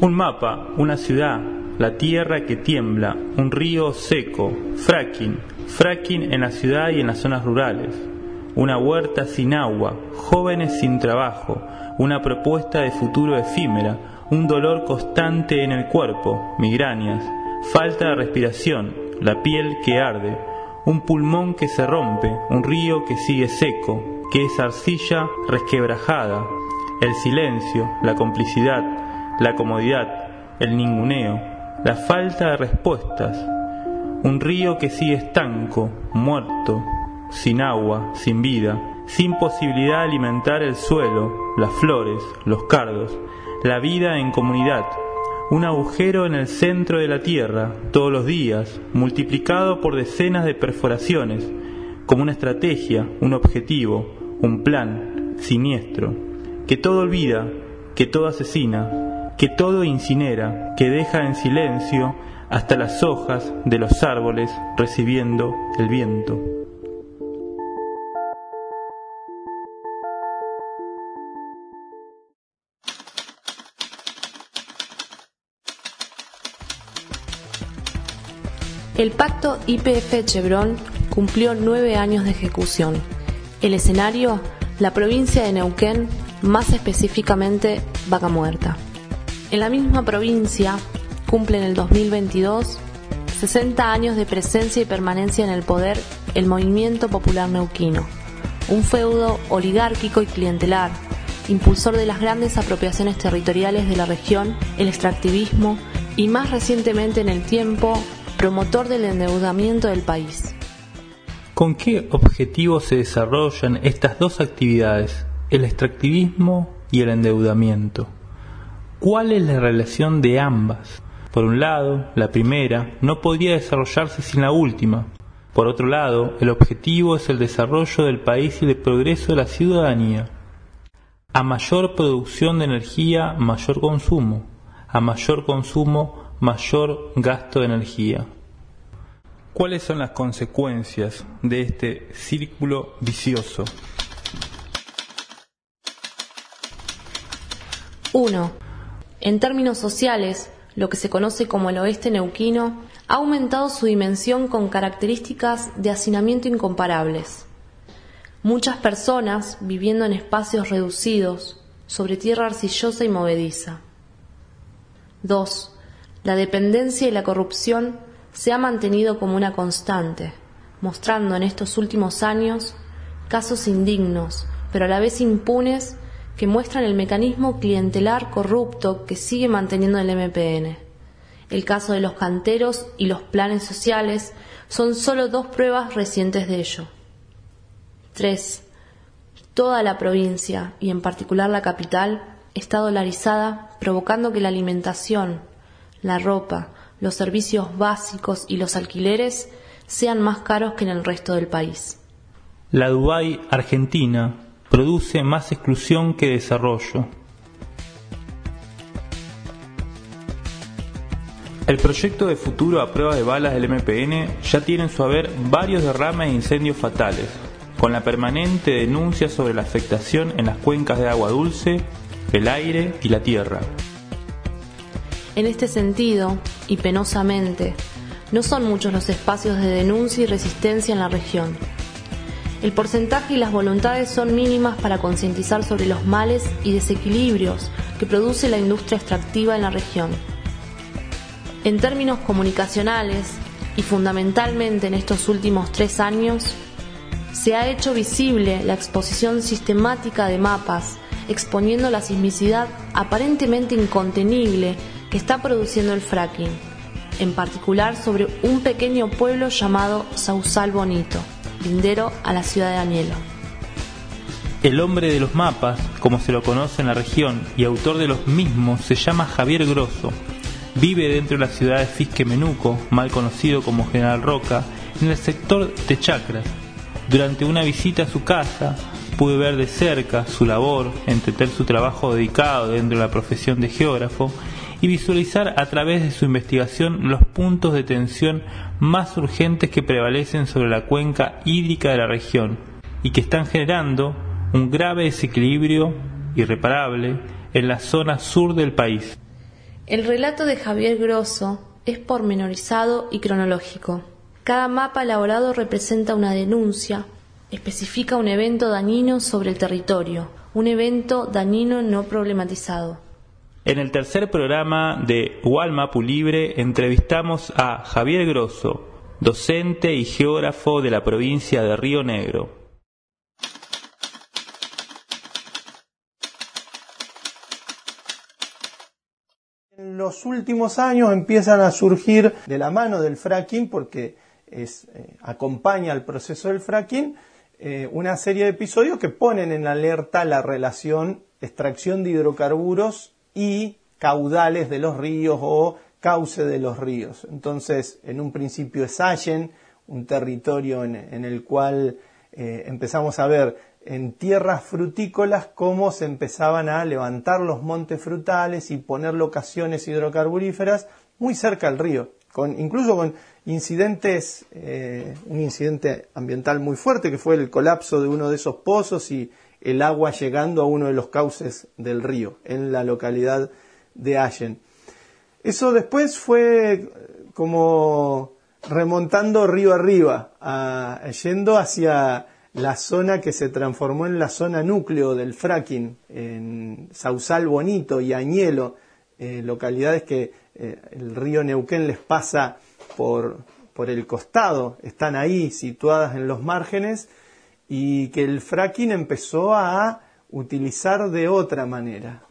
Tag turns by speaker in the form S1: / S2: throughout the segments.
S1: Un mapa, una ciudad, la tierra que tiembla, un río seco, fracking, fracking en la ciudad y en las zonas rurales, una huerta sin agua, jóvenes sin trabajo, una propuesta de futuro efímera, un dolor constante en el cuerpo, migrañas, falta de respiración, la piel que arde, un pulmón que se rompe, un río que sigue seco, que es arcilla resquebrajada, el silencio, la complicidad, la comodidad, el ninguneo, la falta de respuestas, un río que sigue estanco, muerto, sin agua, sin vida, sin posibilidad de alimentar el suelo, las flores, los cardos, la vida en comunidad, un agujero en el centro de la Tierra, todos los días, multiplicado por decenas de perforaciones, como una estrategia, un objetivo, un plan siniestro, que todo olvida, que todo asesina, que todo incinera, que deja en silencio hasta las hojas de los árboles recibiendo el viento.
S2: El pacto IPF-Chevron cumplió nueve años de ejecución. El escenario, la provincia de Neuquén, más específicamente Vaca Muerta. En la misma provincia cumple en el 2022 60 años de presencia y permanencia en el poder el Movimiento Popular Neuquino, un feudo oligárquico y clientelar, impulsor de las grandes apropiaciones territoriales de la región, el extractivismo y más recientemente en el tiempo promotor del endeudamiento del país.
S1: ¿Con qué objetivo se desarrollan estas dos actividades, el extractivismo y el endeudamiento? ¿Cuál es la relación de ambas? Por un lado, la primera no podría desarrollarse sin la última. Por otro lado, el objetivo es el desarrollo del país y el progreso de la ciudadanía. A mayor producción de energía, mayor consumo. A mayor consumo, mayor gasto de energía. ¿Cuáles son las consecuencias de este círculo vicioso?
S2: 1. En términos sociales, lo que se conoce como el oeste neuquino ha aumentado su dimensión con características de hacinamiento incomparables. Muchas personas viviendo en espacios reducidos, sobre tierra arcillosa y movediza. 2 la dependencia y la corrupción se ha mantenido como una constante, mostrando en estos últimos años casos indignos, pero a la vez impunes, que muestran el mecanismo clientelar corrupto que sigue manteniendo el MPN. El caso de los canteros y los planes sociales son solo dos pruebas recientes de ello. 3. Toda la provincia, y en particular la capital, está dolarizada, provocando que la alimentación, la ropa, los servicios básicos y los alquileres sean más caros que en el resto del país.
S1: La Dubái Argentina produce más exclusión que desarrollo. El proyecto de futuro a prueba de balas del MPN ya tiene en su haber varios derrames e incendios fatales, con la permanente denuncia sobre la afectación en las cuencas de agua dulce, el aire y la tierra.
S2: En este sentido, y penosamente, no son muchos los espacios de denuncia y resistencia en la región. El porcentaje y las voluntades son mínimas para concientizar sobre los males y desequilibrios que produce la industria extractiva en la región. En términos comunicacionales, y fundamentalmente en estos últimos tres años, se ha hecho visible la exposición sistemática de mapas exponiendo la sismicidad aparentemente incontenible está produciendo el fracking, en particular sobre un pequeño pueblo llamado Sausal Bonito, lindero a la ciudad de Anielo.
S1: El hombre de los mapas, como se lo conoce en la región, y autor de los mismos, se llama Javier Grosso. Vive dentro de la ciudad de Fisque Menuco, mal conocido como General Roca, en el sector de Chacras. Durante una visita a su casa, pude ver de cerca su labor, entender su trabajo dedicado dentro de la profesión de geógrafo y visualizar a través de su investigación los puntos de tensión más urgentes que prevalecen sobre la cuenca hídrica de la región y que están generando un grave desequilibrio irreparable en la zona sur del país.
S2: El relato de Javier Grosso es pormenorizado y cronológico. Cada mapa elaborado representa una denuncia, especifica un evento dañino sobre el territorio, un evento dañino no problematizado.
S1: En el tercer programa de Walmapu Libre entrevistamos a Javier Grosso, docente y geógrafo de la provincia de Río Negro.
S3: En los últimos años empiezan a surgir de la mano del fracking, porque eh, acompaña al proceso del fracking, eh, una serie de episodios que ponen en alerta la relación extracción de hidrocarburos y caudales de los ríos o cauce de los ríos. Entonces, en un principio es Allen, un territorio en, el cual eh, empezamos a ver en tierras frutícolas cómo se empezaban a levantar los montes frutales y poner locaciones hidrocarburíferas muy cerca al río, con, incluso con incidentes, eh, un incidente ambiental muy fuerte que fue el colapso de uno de esos pozos y el agua llegando a uno de los cauces del río en la localidad de Allen. Eso después fue como remontando río arriba, yendo hacia la zona que se transformó en la zona núcleo del fracking, en Sausal Bonito y Añelo, eh, localidades que eh, el río Neuquén les pasa por, por el costado, están ahí situadas en los márgenes, y que el fracking empezó a utilizar de otra manera.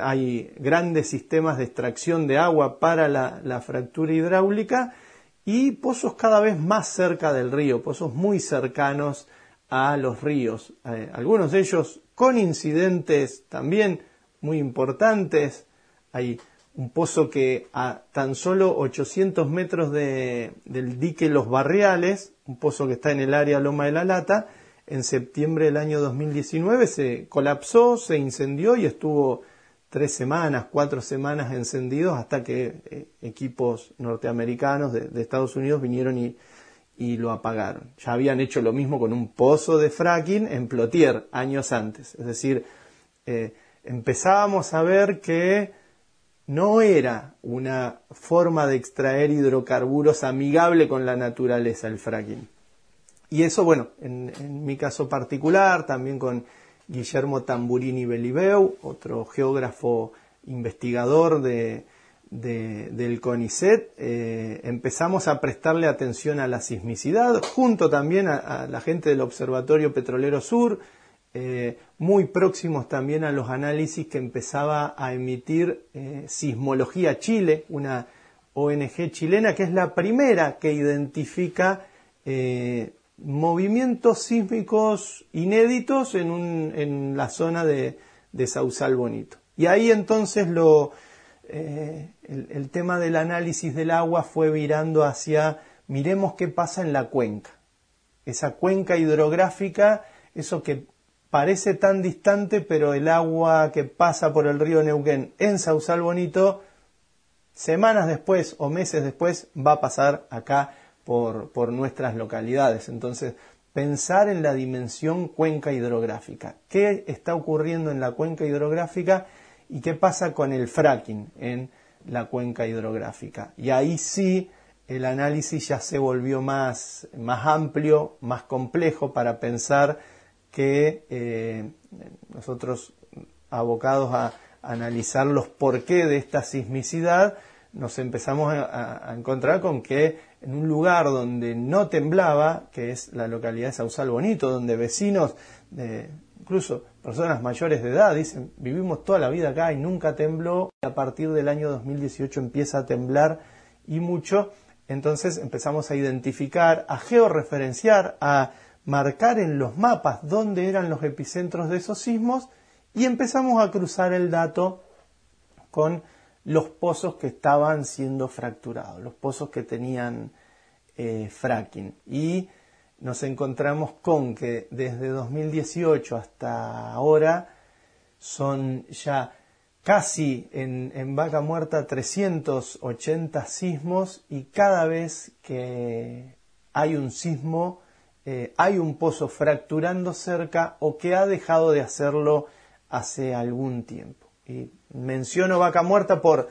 S3: Hay grandes sistemas de extracción de agua para la, fractura hidráulica, y pozos cada vez más cerca del río, pozos muy cercanos a los ríos, eh, algunos de ellos con incidentes también muy importantes. Hay un pozo que a tan solo 800 metros del dique Los Barriales, un pozo que está en el área Loma de la Lata, en septiembre del año 2019 se colapsó, se incendió y estuvo tres semanas, cuatro semanas encendidos hasta que eh, equipos norteamericanos de, Estados Unidos vinieron y, lo apagaron. Ya habían hecho lo mismo con un pozo de fracking en Plotier años antes. Es decir, eh, empezábamos a ver que no era una forma de extraer hidrocarburos amigable con la naturaleza el fracking. Y eso, bueno, en mi caso particular, también con Guillermo Tamburini Belibeu, otro geógrafo investigador de, del CONICET, eh, empezamos a prestarle atención a la sismicidad, junto también a, la gente del Observatorio Petrolero Sur, eh, muy próximos también a los análisis que empezaba a emitir eh, Sismología Chile, una ONG chilena que es la primera que identifica movimientos sísmicos inéditos en, la zona de, Sausal Bonito. Y ahí entonces eh, el, tema del análisis del agua fue virando hacia, miremos qué pasa en la cuenca. Esa cuenca hidrográfica, eso que parece tan distante, pero el agua que pasa por el río Neuquén en Sausal Bonito, semanas después o meses después va a pasar acá por, nuestras localidades. Entonces, pensar en la dimensión cuenca hidrográfica. ¿Qué está ocurriendo en la cuenca hidrográfica y qué pasa con el fracking en la cuenca hidrográfica? Y ahí sí el análisis ya se volvió más, más amplio, más complejo para pensar que eh, nosotros abocados a analizar los porqué de esta sismicidad, nos empezamos a, encontrar con que en un lugar donde no temblaba, que es la localidad de Sausal Bonito, donde vecinos, incluso personas mayores de edad, dicen, vivimos toda la vida acá y nunca tembló, a partir del año 2018 empieza a temblar y mucho, entonces empezamos a identificar, a georreferenciar, a marcar en los mapas dónde eran los epicentros de esos sismos y empezamos a cruzar el dato con los pozos que estaban siendo fracturados, los pozos que tenían eh, fracking. Y nos encontramos con que desde 2018 hasta ahora son ya casi en, vaca muerta 380 sismos y cada vez que hay un sismo eh, hay un pozo fracturando cerca o que ha dejado de hacerlo hace algún tiempo. Y menciono vaca muerta por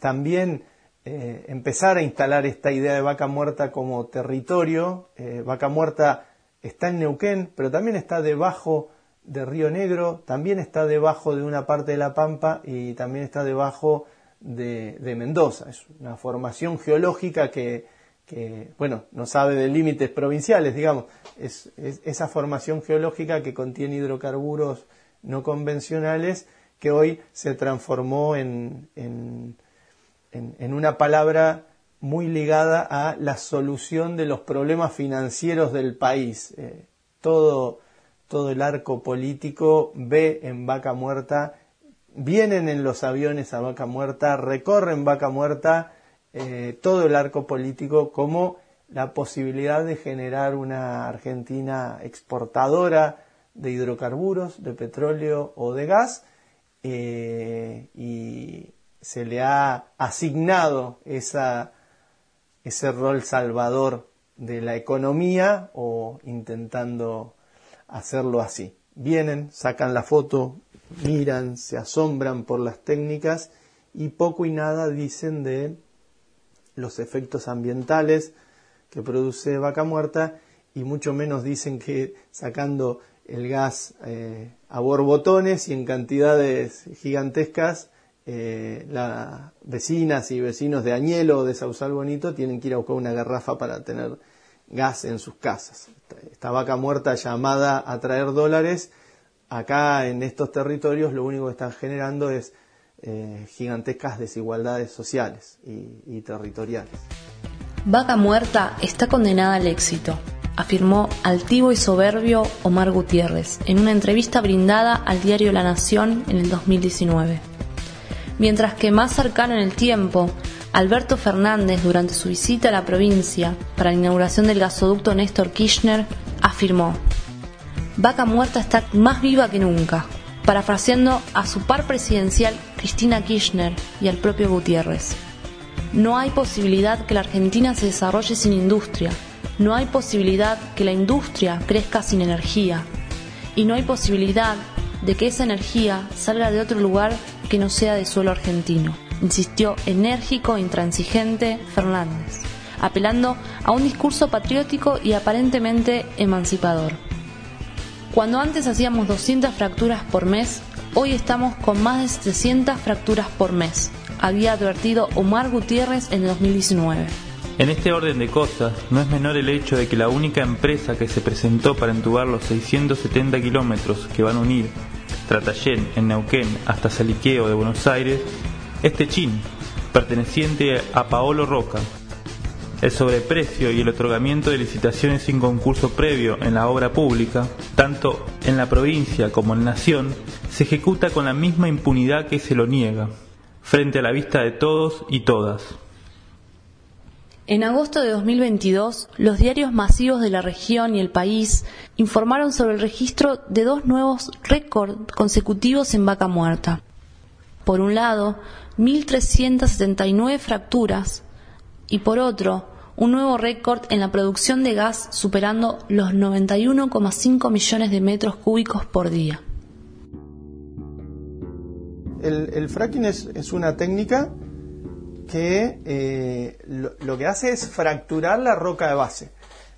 S3: también eh, empezar a instalar esta idea de vaca muerta como territorio. Eh, vaca muerta está en Neuquén, pero también está debajo de Río Negro, también está debajo de una parte de La Pampa y también está debajo de, Mendoza. Es una formación geológica que, bueno, no sabe de límites provinciales, digamos. Es, esa formación geológica que contiene hidrocarburos no convencionales que hoy se transformó en, en, una palabra muy ligada a la solución de los problemas financieros del país. Eh, todo todo el arco político ve en Vaca Muerta, vienen en los aviones a Vaca Muerta, recorren Vaca Muerta, eh, todo el arco político como la posibilidad de generar una Argentina exportadora de hidrocarburos, de petróleo o de gas, eh, y se le ha asignado ese rol salvador de la economía o intentando hacerlo así. Vienen, sacan la foto, miran, se asombran por las técnicas y poco y nada dicen de los efectos ambientales que produce vaca muerta y mucho menos dicen que sacando el gas eh, a borbotones y en cantidades gigantescas, eh, las vecinas y vecinos de Añelo o de Sausal Bonito tienen que ir a buscar una garrafa para tener gas en sus casas. Esta vaca muerta llamada a traer dólares, acá en estos territorios lo único que están generando es eh, gigantescas desigualdades sociales y, territoriales.
S2: Vaca muerta está condenada al éxito, afirmó altivo y soberbio Omar Gutiérrez en una entrevista brindada al diario La Nación en el 2019. Mientras que más cercano en el tiempo, Alberto Fernández, durante su visita a la provincia para la inauguración del gasoducto Néstor Kirchner, afirmó, Vaca Muerta está más viva que nunca, parafraseando a su par presidencial Cristina Kirchner y al propio Gutiérrez. No hay posibilidad que la Argentina se desarrolle sin industria, no hay posibilidad que la industria crezca sin energía, y no hay posibilidad de que esa energía salga de otro lugar que no sea de suelo argentino insistió enérgico e intransigente Fernández, apelando a un discurso patriótico y aparentemente emancipador. Cuando antes hacíamos 200 fracturas por mes, hoy estamos con más de 700 fracturas por mes, había advertido Omar Gutiérrez en 2019.
S1: En este orden de cosas, no es menor el hecho de que la única empresa que se presentó para entubar los 670 kilómetros que van a unir Tratayén en Neuquén hasta Saliqueo de Buenos Aires este chin, perteneciente a Paolo Roca. El sobreprecio y el otorgamiento de licitaciones sin concurso previo en la obra pública, tanto en la provincia como en Nación, se ejecuta con la misma impunidad que se lo niega, frente a la vista de todos y todas.
S2: En agosto de 2022, los diarios masivos de la región y el país informaron sobre el registro de dos nuevos récords consecutivos en vaca muerta. Por un lado, 1.379 fracturas y por otro, un nuevo récord en la producción de gas superando los 91,5 millones de metros cúbicos por día.
S3: El, fracking es, una técnica que eh, lo, que hace es fracturar la roca de base.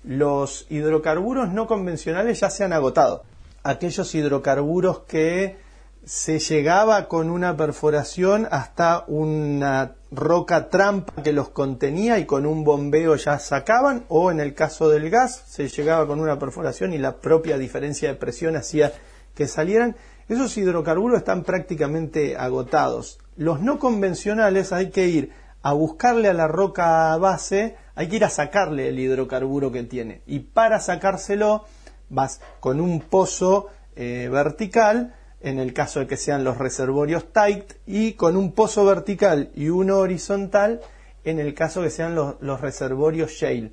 S3: Los hidrocarburos no convencionales ya se han agotado. Aquellos hidrocarburos que se llegaba con una perforación hasta una roca trampa que los contenía y con un bombeo ya sacaban, o en el caso del gas se llegaba con una perforación y la propia diferencia de presión hacía que salieran. Esos hidrocarburos están prácticamente agotados. Los no convencionales hay que ir a buscarle a la roca base, hay que ir a sacarle el hidrocarburo que tiene. Y para sacárselo vas con un pozo eh, vertical, en el caso de que sean los reservorios tight y con un pozo vertical y uno horizontal en el caso de que sean los, reservorios shale.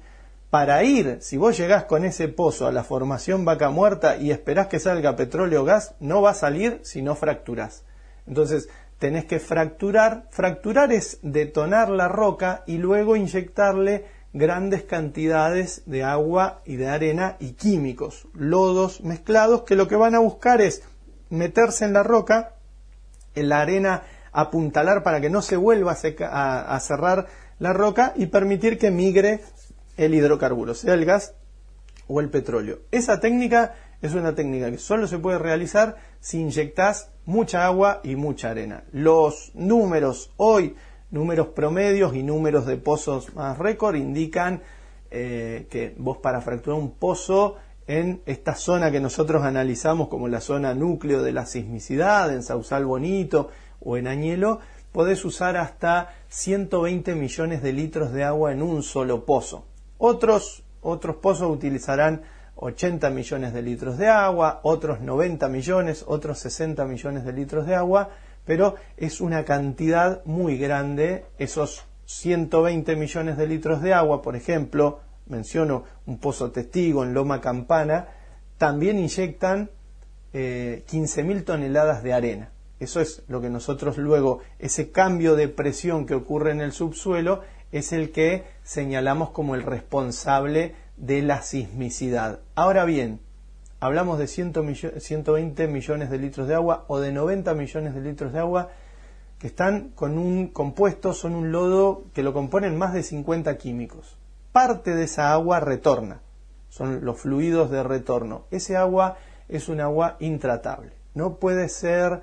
S3: Para ir, si vos llegás con ese pozo a la formación vaca muerta y esperás que salga petróleo o gas, no va a salir si no fracturás. Entonces, tenés que fracturar. Fracturar es detonar la roca y luego inyectarle grandes cantidades de agua y de arena y químicos, lodos mezclados, que lo que van a buscar es meterse en la roca la arena apuntalar para que no se vuelva a, a cerrar la roca y permitir que migre el hidrocarburo, sea el gas o el petróleo. Esa técnica es una técnica que solo se puede realizar si inyectas mucha agua y mucha arena. Los números hoy, números promedios y números de pozos más récord indican eh, que vos para fracturar un pozo en esta zona que nosotros analizamos como la zona núcleo de la sismicidad, en Sausal Bonito o en Añelo, podés usar hasta 120 millones de litros de agua en un solo pozo. Otros, otros pozos utilizarán 80 millones de litros de agua, otros 90 millones, otros 60 millones de litros de agua, pero es una cantidad muy grande. Esos 120 millones de litros de agua, por ejemplo, menciono un pozo testigo en Loma Campana, también inyectan eh, 15.000 toneladas de arena. Eso es lo que nosotros luego, ese cambio de presión que ocurre en el subsuelo, es el que señalamos como el responsable de la sismicidad. Ahora bien, hablamos de 120 millones de litros de agua o de 90 millones de litros de agua que están con un compuesto, son un lodo que lo componen más de 50 químicos. Parte de esa agua retorna, son los fluidos de retorno. Ese agua es un agua intratable, no puede ser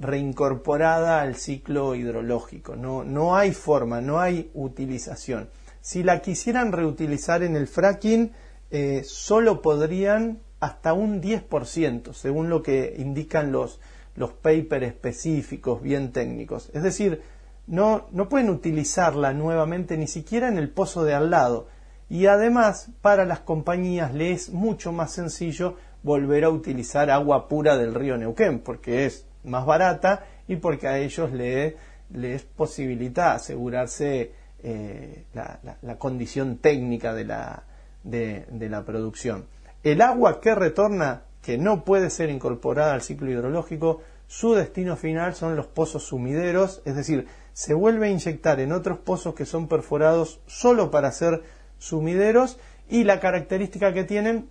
S3: reincorporada al ciclo hidrológico, no, no hay forma, no hay utilización. Si la quisieran reutilizar en el fracking, eh, solo podrían hasta un 10%, según lo que indican los, los papers específicos, bien técnicos. Es decir, no, no pueden utilizarla nuevamente ni siquiera en el pozo de al lado. Y además, para las compañías les es mucho más sencillo volver a utilizar agua pura del río Neuquén, porque es más barata y porque a ellos les, les posibilita asegurarse eh, la, condición técnica de la, de, la producción. El agua que retorna, que no puede ser incorporada al ciclo hidrológico, su destino final son los pozos sumideros, es decir, se vuelve a inyectar en otros pozos que son perforados solo para ser sumideros y la característica que tienen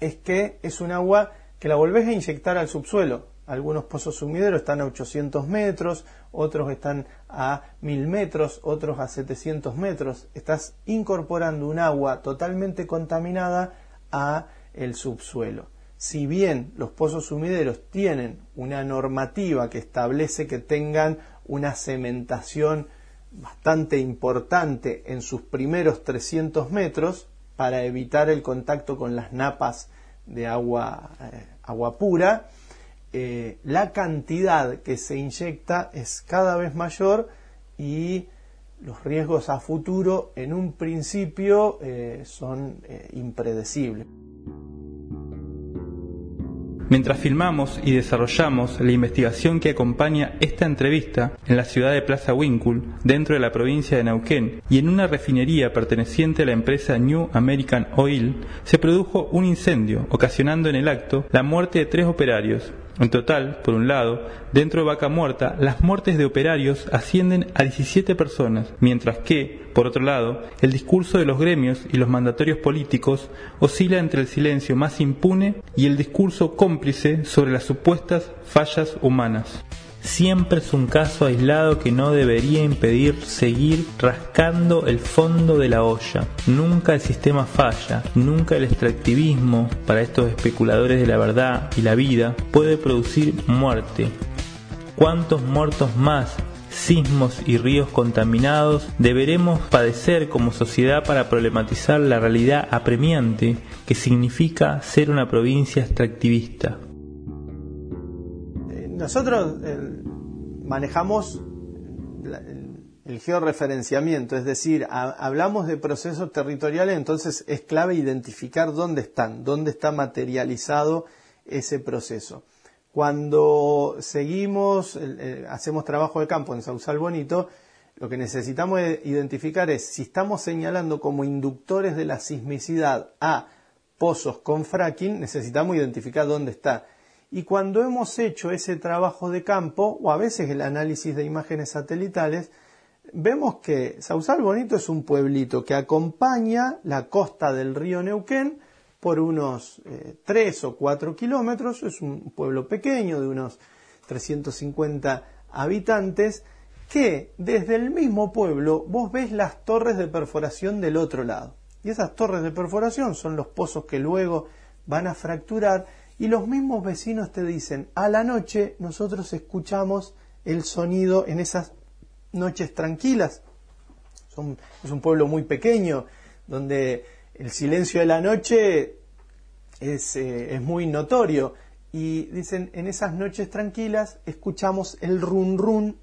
S3: es que es un agua que la volvés a inyectar al subsuelo, algunos pozos sumideros están a 800 metros, otros están a 1000 metros, otros a 700 metros. Estás incorporando un agua totalmente contaminada a el subsuelo. Si bien los pozos sumideros tienen una normativa que establece que tengan una cementación bastante importante en sus primeros 300 metros para evitar el contacto con las napas de agua, eh, agua pura, eh, la cantidad que se inyecta es cada vez mayor y los riesgos a futuro en un principio eh, son eh, impredecibles.
S1: Mientras filmamos y desarrollamos la investigación que acompaña esta entrevista en la ciudad de Plaza Winkle, dentro de la provincia de Neuquén, y en una refinería perteneciente a la empresa New American Oil, se produjo un incendio, ocasionando en el acto la muerte de tres operarios, en total, por un lado, dentro de Vaca Muerta, las muertes de operarios ascienden a 17 personas, mientras que, por otro lado, el discurso de los gremios y los mandatorios políticos oscila entre el silencio más impune y el discurso cómplice sobre las supuestas fallas humanas siempre es un caso aislado que no debería impedir seguir rascando el fondo de la olla. Nunca el sistema falla, nunca el extractivismo para estos especuladores de la verdad y la vida puede producir muerte. ¿Cuántos muertos más sismos y ríos contaminados deberemos padecer como sociedad para problematizar la realidad apremiante que significa ser una provincia extractivista.
S3: Nosotros manejamos el, georreferenciamiento, es decir, hablamos de procesos territoriales, entonces es clave identificar dónde están, dónde está materializado ese proceso. Cuando seguimos, hacemos trabajo de campo en Sausal Bonito, lo que necesitamos identificar es si estamos señalando como inductores de la sismicidad a pozos con fracking, necesitamos identificar dónde está y cuando hemos hecho ese trabajo de campo, o a veces el análisis de imágenes satelitales, vemos que Sausal Bonito es un pueblito que acompaña la costa del río Neuquén por unos eh, tres 3 o 4 kilómetros. Es un pueblo pequeño de unos 350 habitantes, que desde el mismo pueblo vos ves las torres de perforación del otro lado. Y esas torres de perforación son los pozos que luego van a fracturar y los mismos vecinos te dicen, a la noche nosotros escuchamos el sonido en esas noches tranquilas. es un pueblo muy pequeño, donde el silencio de la noche es, eh, es muy notorio. Y dicen, en esas noches tranquilas escuchamos el run run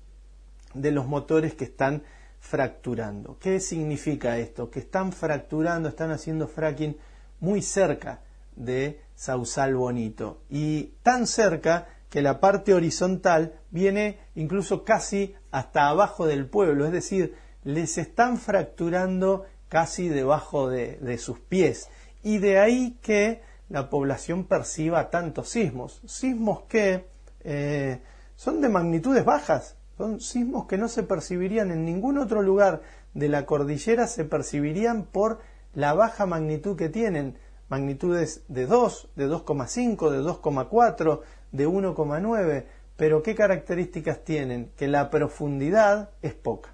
S3: de los motores que están fracturando. ¿Qué significa esto? Que están fracturando, están haciendo fracking muy cerca de Sausal Bonito. Y tan cerca que la parte horizontal viene incluso casi hasta abajo del pueblo, es decir, les están fracturando casi debajo de, sus pies. Y de ahí que la población perciba tantos sismos, sismos que eh, son de magnitudes bajas, son sismos que no se percibirían en ningún otro lugar de la cordillera, se percibirían por la baja magnitud que tienen, magnitudes de 2, de 2,5, de 2,4, de 1,9, pero ¿qué características tienen? Que la profundidad es poca.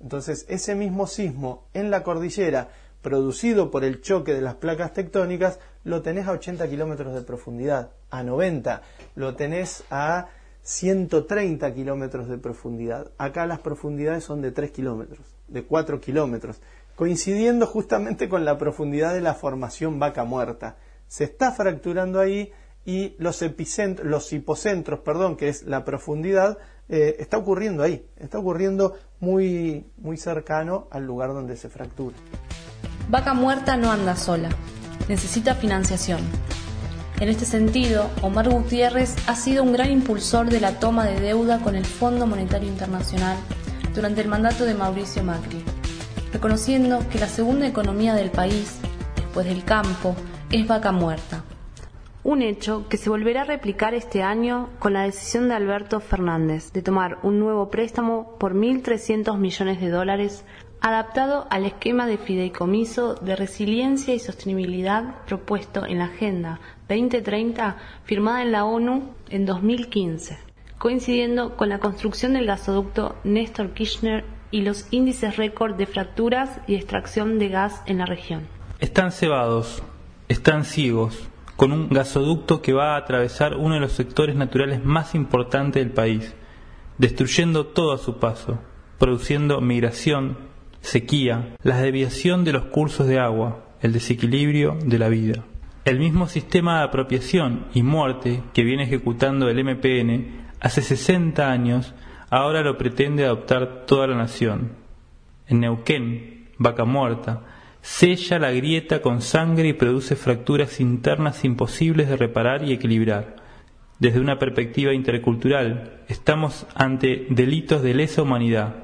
S3: Entonces, ese mismo sismo en la cordillera, producido por el choque de las placas tectónicas, lo tenés a 80 kilómetros de profundidad, a 90, lo tenés a 130 kilómetros de profundidad. Acá las profundidades son de 3 kilómetros, de 4 kilómetros, coincidiendo justamente con la profundidad de la formación vaca muerta. Se está fracturando ahí y los epicentros, los hipocentros, perdón, que es la profundidad, eh, está ocurriendo ahí, está ocurriendo muy, muy cercano al lugar donde se fractura.
S2: Vaca muerta no anda sola, necesita financiación. En este sentido, Omar Gutiérrez ha sido un gran impulsor de la toma de deuda con el Fondo Monetario Internacional durante el mandato de Mauricio Macri, reconociendo que la segunda economía del país, después del campo, es vaca muerta. Un hecho que se volverá a replicar este año con la decisión de Alberto Fernández de tomar un nuevo préstamo por 1.300 millones de dólares adaptado al esquema de fideicomiso de resiliencia y sostenibilidad propuesto en la Agenda 2030 firmada en la ONU en 2015, coincidiendo con la construcción del gasoducto Néstor Kirchner y los índices récord de fracturas y extracción de gas en la región.
S1: Están cebados, están ciegos, con un gasoducto que va a atravesar uno de los sectores naturales más importantes del país, destruyendo todo a su paso, produciendo migración, sequía, la desviación de los cursos de agua, el desequilibrio de la vida. El mismo sistema de apropiación y muerte que viene ejecutando el MPN hace 60 años, ahora lo pretende adoptar toda la nación. En Neuquén, vaca muerta, sella la grieta con sangre y produce fracturas internas imposibles de reparar y equilibrar. Desde una perspectiva intercultural, estamos ante delitos de lesa humanidad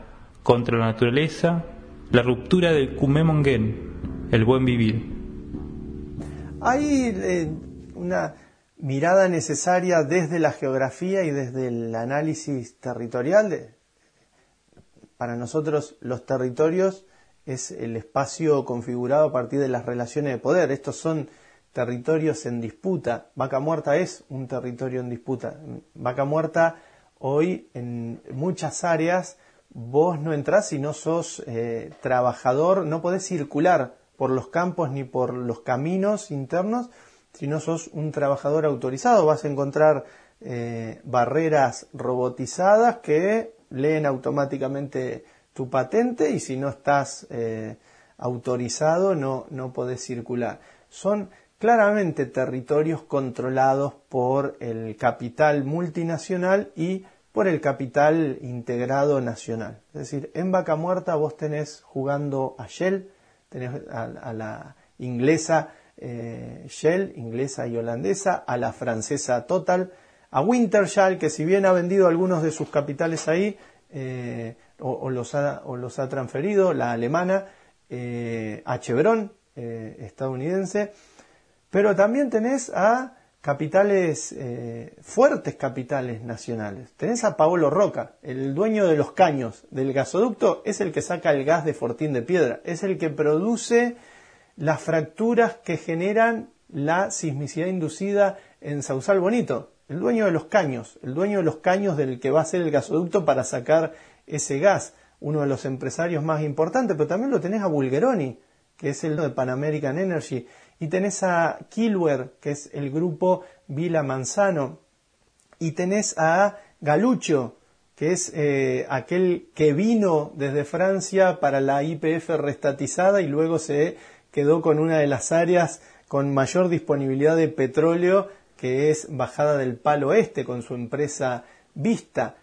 S1: contra la naturaleza, la ruptura del Kumemongen, el buen vivir.
S3: Hay eh, una mirada necesaria desde la geografía y desde el análisis territorial. para nosotros los territorios es el espacio configurado a partir de las relaciones de poder. Estos son territorios en disputa. Vaca Muerta es un territorio en disputa. Vaca Muerta hoy en muchas áreas vos no entrás si no sos eh, trabajador, no podés circular por los campos ni por los caminos internos si no sos un trabajador autorizado. Vas a encontrar eh, barreras robotizadas que leen automáticamente tu patente y si no estás eh, autorizado no, no podés circular. Son claramente territorios controlados por el capital multinacional y por el capital integrado nacional. Es decir, en Vaca Muerta vos tenés jugando a Shell, tenés a, la inglesa eh, Shell, inglesa y holandesa, a la francesa Total, a Wintershall, que si bien ha vendido algunos de sus capitales ahí, eh, o, los ha, transferido, la alemana, eh, a Chevron, estadounidense, pero también tenés a capitales, eh, fuertes capitales nacionales. Tenés a Paolo Roca, el dueño de los caños del gasoducto, es el que saca el gas de Fortín de Piedra, es el que produce las fracturas que generan la sismicidad inducida en Sausal Bonito. el dueño de los caños, el dueño de los caños del que va a ser el gasoducto para sacar ese gas, uno de los empresarios más importantes, pero también lo tenés a Bulgeroni, que es el de Pan American Energy, y tenés a Kilwer, que es el grupo Vila Manzano, y tenés a Galucho, que es eh, aquel que vino desde Francia para la IPF restatizada y luego se quedó con una de las áreas con mayor disponibilidad de petróleo, que es Bajada del Palo Este, con su empresa Vista.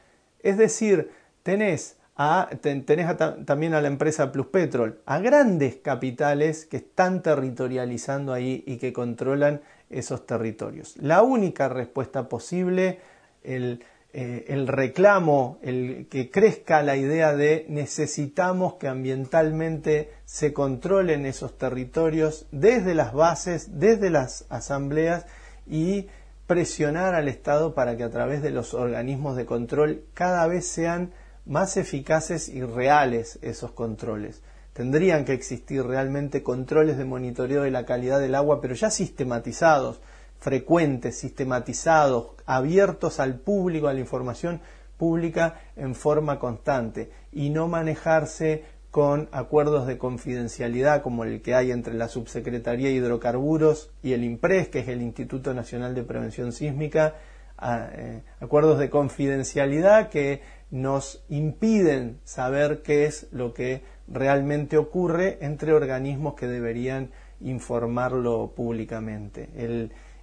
S3: Es decir, tenés, a, tenés también a la empresa Plus Petrol, a grandes capitales que están territorializando ahí y que controlan esos territorios. La única respuesta posible, el eh, el reclamo, el que crezca la idea de necesitamos que ambientalmente se controlen esos territorios desde las bases, desde las asambleas y presionar al Estado para que a través de los organismos de control cada vez sean más eficaces y reales esos controles. Tendrían que existir realmente controles de monitoreo de la calidad del agua, pero ya sistematizados, frecuentes, sistematizados, abiertos al público, a la información pública en forma constante y no manejarse con acuerdos de confidencialidad como el que hay entre la Subsecretaría de Hidrocarburos y el IMPRES, que es el Instituto Nacional de Prevención Sísmica, eh, acuerdos de confidencialidad que nos impiden saber qué es lo que realmente ocurre entre organismos que deberían informarlo públicamente.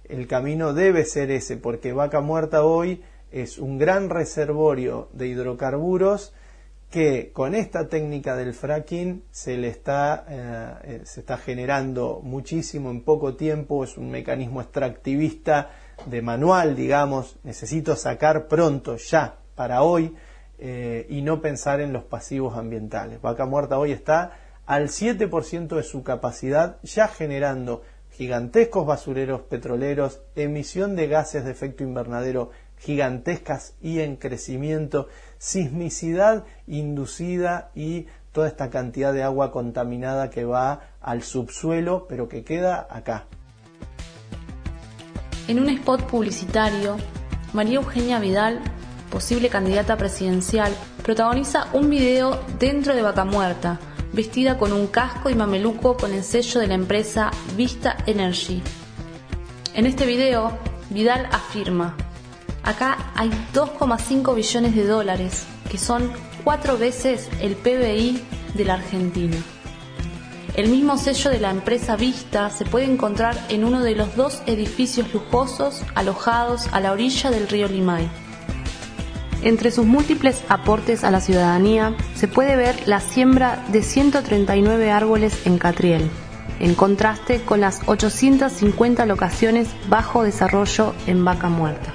S3: El camino debe ser ese, porque Vaca Muerta hoy es un gran reservorio de hidrocarburos que con esta técnica del fracking se le está, eh, se está generando muchísimo en poco tiempo, es un mecanismo extractivista de manual, digamos, necesito sacar pronto, ya, para hoy, eh, y no pensar en los pasivos ambientales. Vaca Muerta hoy está al 7% de su capacidad, ya generando gigantescos basureros petroleros, emisión de gases de efecto invernadero gigantescas y en crecimiento, sismicidad inducida y toda esta cantidad de agua contaminada que va al subsuelo, pero que queda acá.
S2: En un spot publicitario, María Eugenia Vidal, posible candidata presidencial, protagoniza un video dentro de Vaca Muerta, vestida con un casco y mameluco con el sello de la empresa Vista Energy. En este video, Vidal afirma, acá hay 2,5 billones de dólares, que son cuatro veces el PBI de la Argentina. El mismo sello de la empresa Vista se puede encontrar en uno de los dos edificios lujosos alojados a la orilla del río Limay. Entre sus múltiples aportes a la ciudadanía se puede ver la siembra de 139 árboles en Catriel, en contraste con las 850 locaciones bajo desarrollo en Vaca Muerta.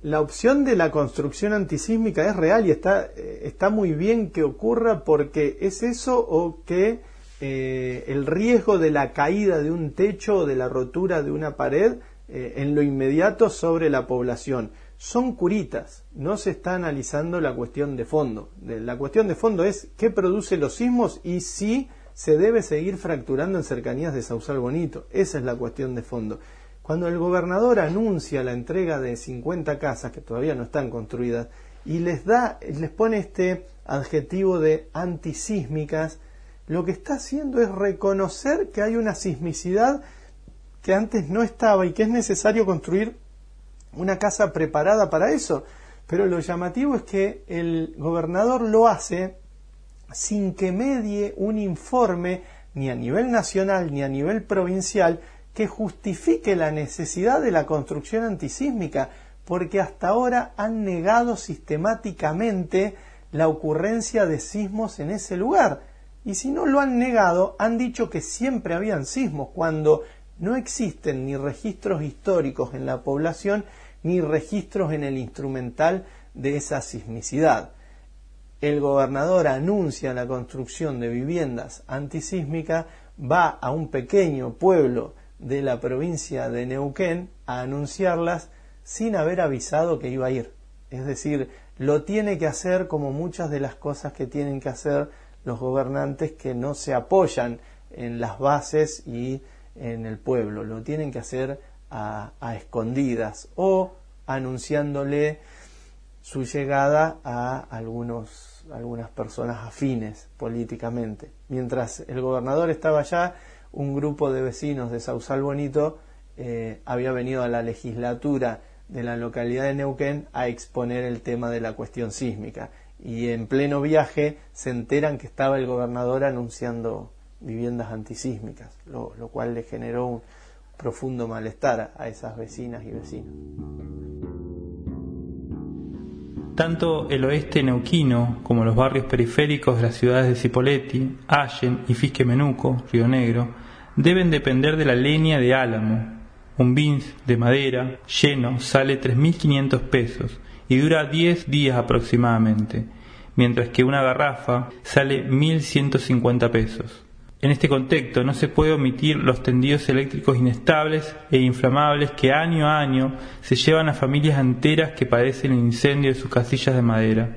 S3: La opción de la construcción antisísmica es real y está, está muy bien que ocurra porque es eso o que eh, el riesgo de la caída de un techo o de la rotura de una pared eh, en lo inmediato sobre la población son curitas, no se está analizando la cuestión de fondo. La cuestión de fondo es qué produce los sismos y si se debe seguir fracturando en cercanías de Sausal Bonito. Esa es la cuestión de fondo. Cuando el gobernador anuncia la entrega de 50 casas que todavía no están construidas y les da, les pone este adjetivo de antisísmicas, lo que está haciendo es reconocer que hay una sismicidad que antes no estaba y que es necesario construir una casa preparada para eso. Pero lo llamativo es que el gobernador lo hace sin que medie un informe ni a nivel nacional ni a nivel provincial que justifique la necesidad de la construcción antisísmica, porque hasta ahora han negado sistemáticamente la ocurrencia de sismos en ese lugar. Y si no lo han negado, han dicho que siempre habían sismos, cuando no existen ni registros históricos en la población ni registros en el instrumental de esa sismicidad. El gobernador anuncia la construcción de viviendas antisísmicas, va a un pequeño pueblo de la provincia de Neuquén a anunciarlas sin haber avisado que iba a ir. Es decir, lo tiene que hacer como muchas de las cosas que tienen que hacer los gobernantes que no se apoyan en las bases y en el pueblo. Lo tienen que hacer a, escondidas o anunciándole su llegada a algunos, algunas personas afines políticamente. Mientras el gobernador estaba allá, un grupo de vecinos de Sausal Bonito eh, había venido a la legislatura de la localidad de Neuquén a exponer el tema de la cuestión sísmica. Y en pleno viaje se enteran que estaba el gobernador anunciando viviendas antisísmicas, lo, cual le generó un profundo malestar a esas vecinas y vecinos.
S1: Tanto el oeste neuquino como los barrios periféricos de las ciudades de Cipolletti, Allen y Fisque-Menuco, Río Negro, deben depender de la leña de álamo. Un bins de madera lleno sale 3.500 pesos y dura 10 días aproximadamente, mientras que una garrafa sale 1.150 pesos. En este contexto no se puede omitir los tendidos eléctricos inestables e inflamables que año a año se llevan a familias enteras que padecen el incendio de sus casillas de madera.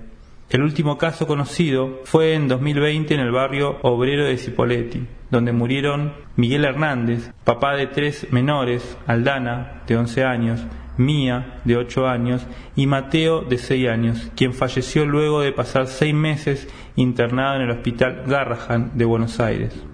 S1: El último caso conocido fue en 2020 en el barrio obrero de Cipolletti, donde murieron Miguel Hernández, papá de tres menores, Aldana, de 11 años, Mía, de 8 años, y Mateo, de 6 años, quien falleció luego de pasar seis meses internado en el hospital Garrahan de Buenos Aires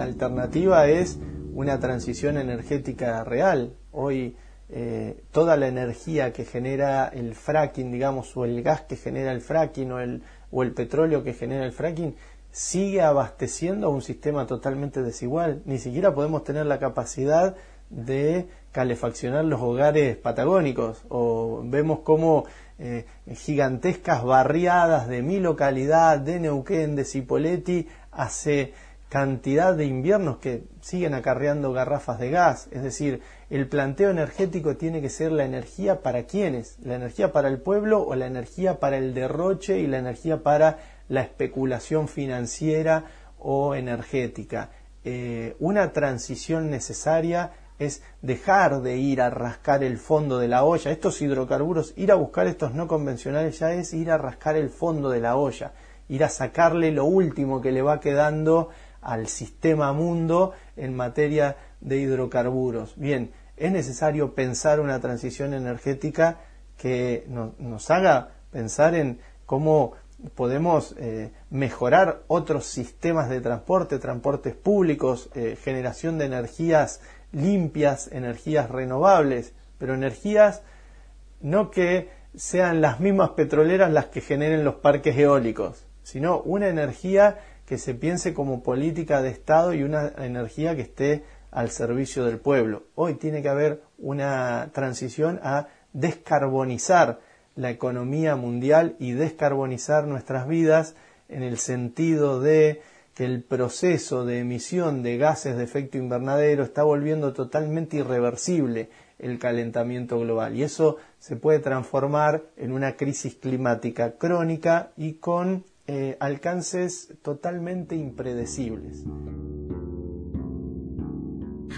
S3: la alternativa es una transición energética real. Hoy eh, toda la energía que genera el fracking, digamos, o el gas que genera el fracking o el, o el petróleo que genera el fracking, sigue abasteciendo a un sistema totalmente desigual. Ni siquiera podemos tener la capacidad de calefaccionar los hogares patagónicos o vemos como eh, gigantescas barriadas de mi localidad, de Neuquén, de Cipolletti, hace cantidad de inviernos que siguen acarreando garrafas de gas. Es decir, el planteo energético tiene que ser la energía para quiénes, la energía para el pueblo o la energía para el derroche y la energía para la especulación financiera o energética. Eh, una transición necesaria es dejar de ir a rascar el fondo de la olla. Estos hidrocarburos, ir a buscar estos no convencionales ya es ir a rascar el fondo de la olla, ir a sacarle lo último que le va quedando al sistema mundo en materia de hidrocarburos. Bien, es necesario pensar una transición energética que nos haga pensar en cómo podemos eh, mejorar otros sistemas de transporte, transportes públicos, eh, generación de energías limpias, energías renovables, pero energías no que sean las mismas petroleras las que generen los parques eólicos, sino una energía que se piense como política de Estado y una energía que esté al servicio del pueblo. Hoy tiene que haber una transición a descarbonizar la economía mundial y descarbonizar nuestras vidas en el sentido de que el proceso de emisión de gases de efecto invernadero está volviendo totalmente irreversible el calentamiento global y eso se puede transformar en una crisis climática crónica y con eh, alcances totalmente impredecibles.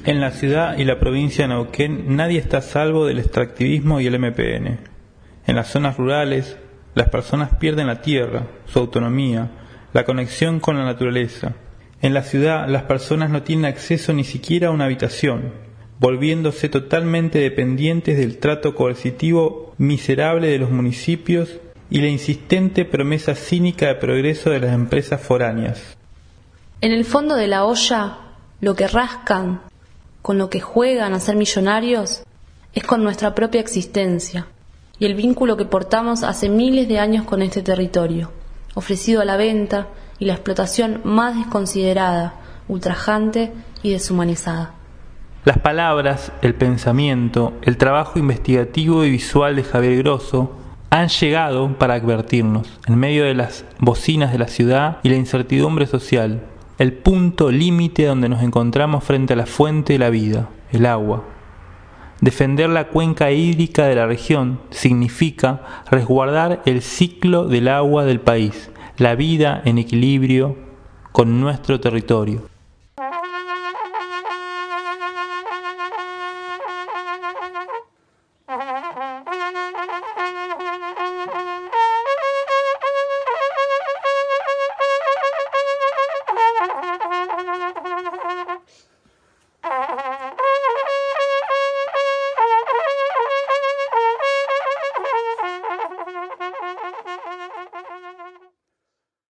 S1: En la ciudad y la provincia de Neuquén nadie está salvo del extractivismo y el MPN. En las zonas rurales, las personas pierden la tierra, su autonomía, la conexión con la naturaleza. En la ciudad, las personas no tienen acceso ni siquiera a una habitación, volviéndose totalmente dependientes del trato coercitivo miserable de los municipios y la insistente promesa cínica de progreso de las empresas foráneas.
S2: En el fondo de la olla, lo que rascan, con lo que juegan a ser millonarios, es con nuestra propia existencia y el vínculo que portamos hace miles de años con este territorio, ofrecido a la venta y la explotación más desconsiderada, ultrajante y deshumanizada.
S1: Las palabras, el pensamiento, el trabajo investigativo y visual de Javier Grosso han llegado para advertirnos, en medio de las bocinas de la ciudad y la incertidumbre social, el punto límite donde nos encontramos frente a la fuente de la vida, el agua. Defender la cuenca hídrica de la región significa resguardar el ciclo del agua del país, la vida en equilibrio con nuestro territorio.